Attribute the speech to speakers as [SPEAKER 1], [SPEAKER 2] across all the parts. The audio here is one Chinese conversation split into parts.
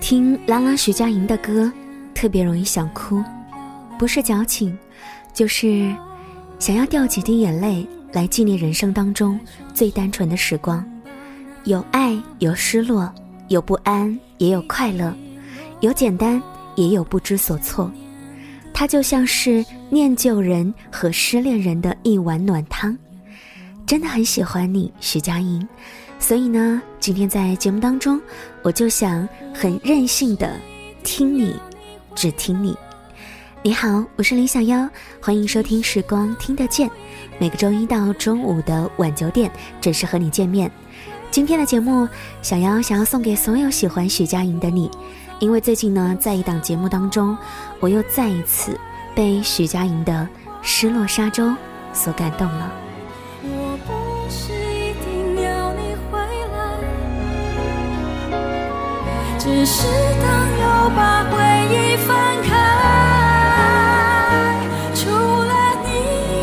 [SPEAKER 1] 听啦啦徐佳莹的歌，特别容易想哭，不是矫情，就是想要掉几滴眼泪来纪念人生当中最单纯的时光，有爱，有失落，有不安，也有快乐，有简单，也有不知所措。它就像是念旧人和失恋人的一碗暖汤。真的很喜欢你，徐佳莹。所以呢，今天在节目当中，我就想很任性的听你，只听你。你好，我是林小妖，欢迎收听《时光听得见》，每个周一到中午的晚九点准时和你见面。今天的节目，小妖想要送给所有喜欢徐佳莹的你，因为最近呢，在一档节目当中，我又再一次被徐佳莹的《失落沙洲》所感动了。只是当又把回忆翻开，除了你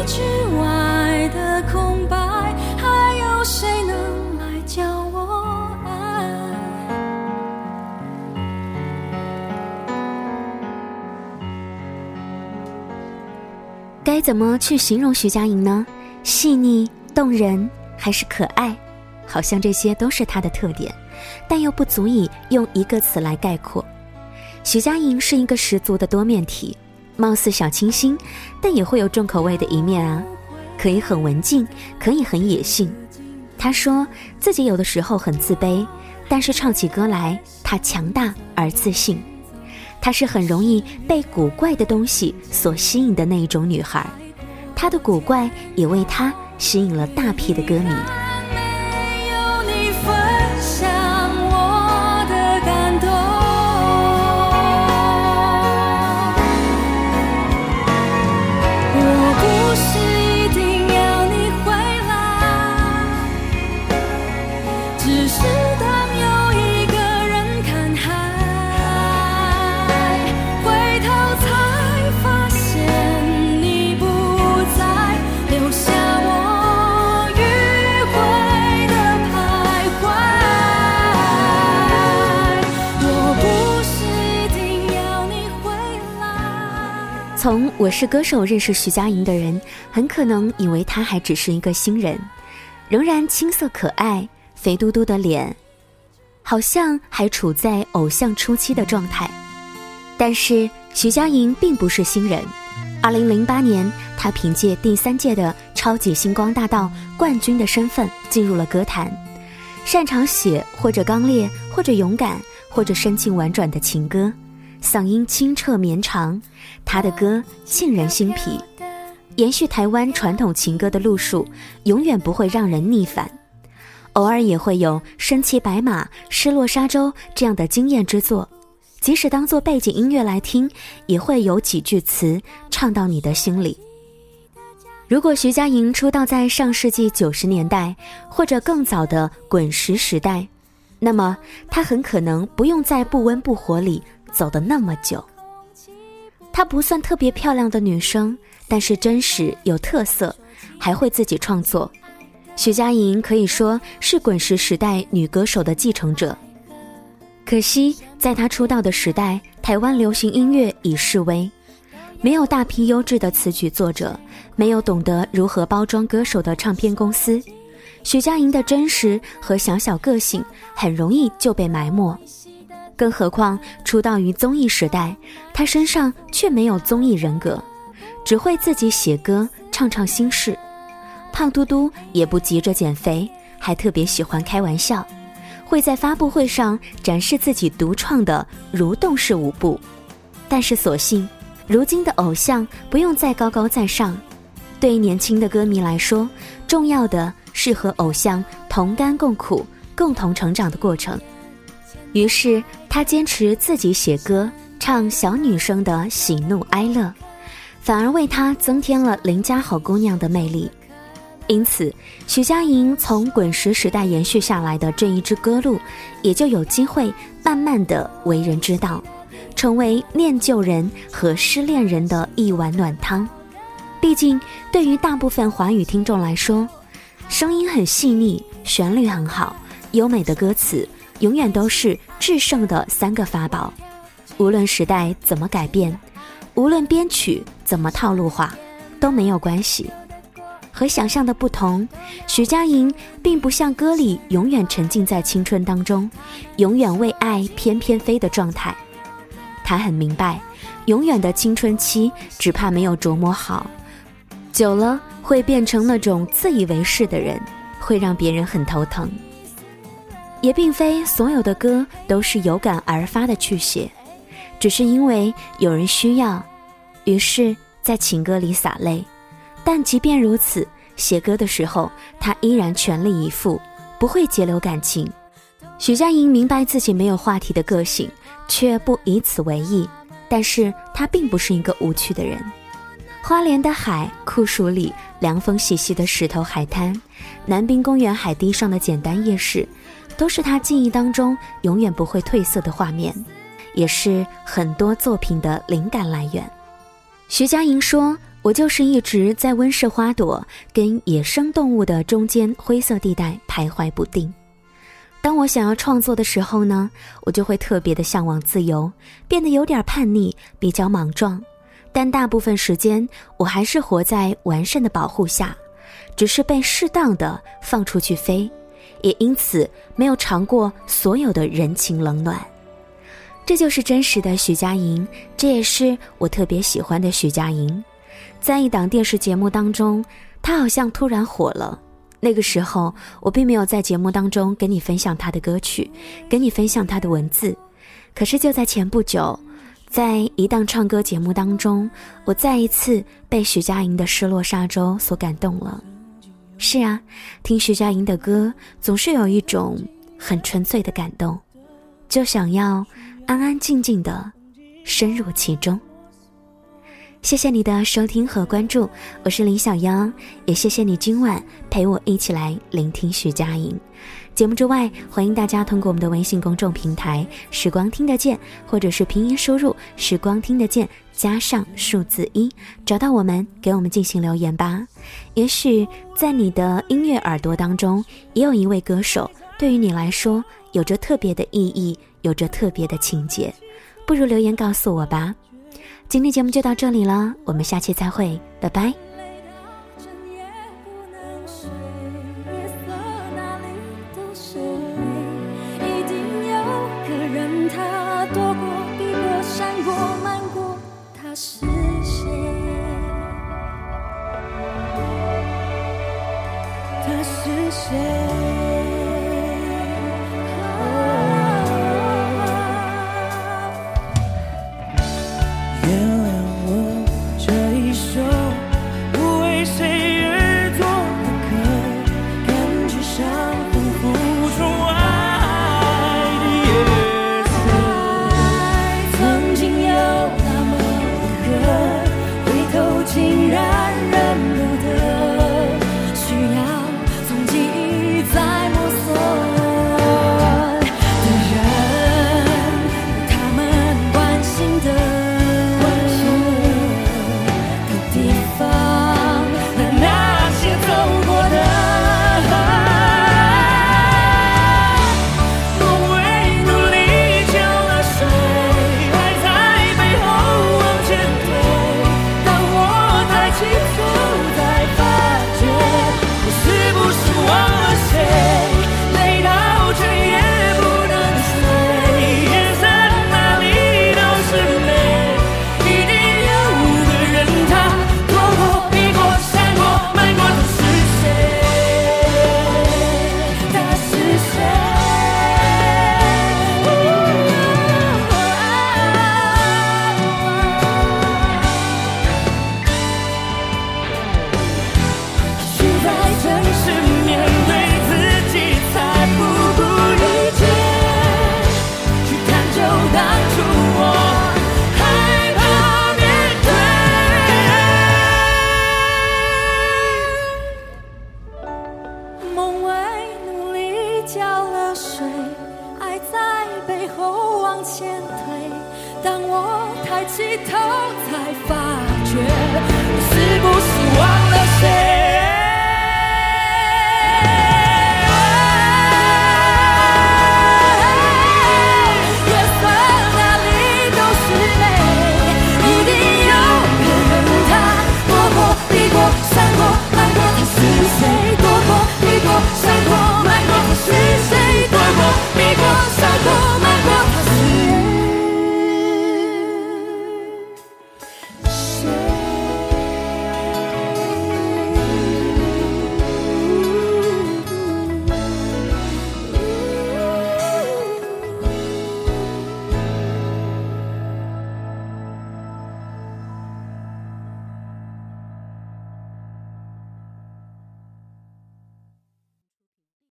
[SPEAKER 1] 之外的空白，还有谁能来教我爱？该怎么去形容徐佳莹呢？细腻、动人，还是可爱？好像这些都是她的特点。但又不足以用一个词来概括。徐佳莹是一个十足的多面体，貌似小清新，但也会有重口味的一面啊。可以很文静，可以很野性。她说自己有的时候很自卑，但是唱起歌来，她强大而自信。她是很容易被古怪的东西所吸引的那一种女孩，她的古怪也为她吸引了大批的歌迷。从《我是歌手》认识徐佳莹的人，很可能以为她还只是一个新人，仍然青涩可爱、肥嘟嘟的脸，好像还处在偶像初期的状态。但是徐佳莹并不是新人。二零零八年，她凭借第三届的超级星光大道冠军的身份进入了歌坛，擅长写或者刚烈、或者勇敢、或者深情婉转的情歌。嗓音清澈绵长，他的歌沁人心脾，延续台湾传统情歌的路数，永远不会让人逆反。偶尔也会有《身骑白马》《失落沙洲》这样的惊艳之作，即使当做背景音乐来听，也会有几句词唱到你的心里。如果徐佳莹出道在上世纪九十年代或者更早的滚石时代，那么她很可能不用在不温不火里。走的那么久，她不算特别漂亮的女生，但是真实有特色，还会自己创作。徐佳莹可以说是滚石时代女歌手的继承者。可惜，在她出道的时代，台湾流行音乐已式微，没有大批优质的词曲作者，没有懂得如何包装歌手的唱片公司，徐佳莹的真实和小小个性很容易就被埋没。更何况出道于综艺时代，他身上却没有综艺人格，只会自己写歌唱唱心事。胖嘟嘟也不急着减肥，还特别喜欢开玩笑，会在发布会上展示自己独创的蠕动式舞步。但是所幸，如今的偶像不用再高高在上，对年轻的歌迷来说，重要的是和偶像同甘共苦、共同成长的过程。于是。他坚持自己写歌，唱小女生的喜怒哀乐，反而为他增添了邻家好姑娘的魅力。因此，徐佳莹从滚石时代延续下来的这一支歌路，也就有机会慢慢的为人知道，成为念旧人和失恋人的一碗暖汤。毕竟，对于大部分华语听众来说，声音很细腻，旋律很好，优美的歌词永远都是制胜的三个法宝。无论时代怎么改变，无论编曲怎么套路化，都没有关系。和想象的不同，徐佳莹并不像歌里永远沉浸在青春当中，永远为爱翩翩飞的状态。她很明白，永远的青春期只怕没有琢磨好，久了会变成那种自以为是的人，会让别人很头疼。也并非所有的歌都是有感而发的去写。只是因为有人需要，于是，在情歌里洒泪。但即便如此，写歌的时候，他依然全力以赴，不会截留感情。许佳莹明白自己没有话题的个性，却不以此为意。但是她并不是一个无趣的人。花莲的海，酷暑里凉风习习的石头海滩，南滨公园海堤上的简单夜市，都是他记忆当中永远不会褪色的画面。也是很多作品的灵感来源。徐佳莹说：“我就是一直在温室花朵跟野生动物的中间灰色地带徘徊不定。当我想要创作的时候呢，我就会特别的向往自由，变得有点叛逆，比较莽撞。但大部分时间，我还是活在完善的保护下，只是被适当的放出去飞，也因此没有尝过所有的人情冷暖。”这就是真实的徐佳莹，这也是我特别喜欢的徐佳莹。在一档电视节目当中，她好像突然火了。那个时候，我并没有在节目当中跟你分享她的歌曲，跟你分享她的文字。可是就在前不久，在一档唱歌节目当中，我再一次被徐佳莹的《失落沙洲》所感动了。是啊，听徐佳莹的歌，总是有一种很纯粹的感动，就想要。安安静静的深入其中。谢谢你的收听和关注，我是林小妖，也谢谢你今晚陪我一起来聆听徐佳莹。节目之外，欢迎大家通过我们的微信公众平台“时光听得见”，或者是拼音输入“时光听得见”加上数字一，找到我们，给我们进行留言吧。也许在你的音乐耳朵当中，也有一位歌手，对于你来说有着特别的意义。有着特别的情节，不如留言告诉我吧。今天节目就到这里了，我们下期再会，拜拜。是谁他是谁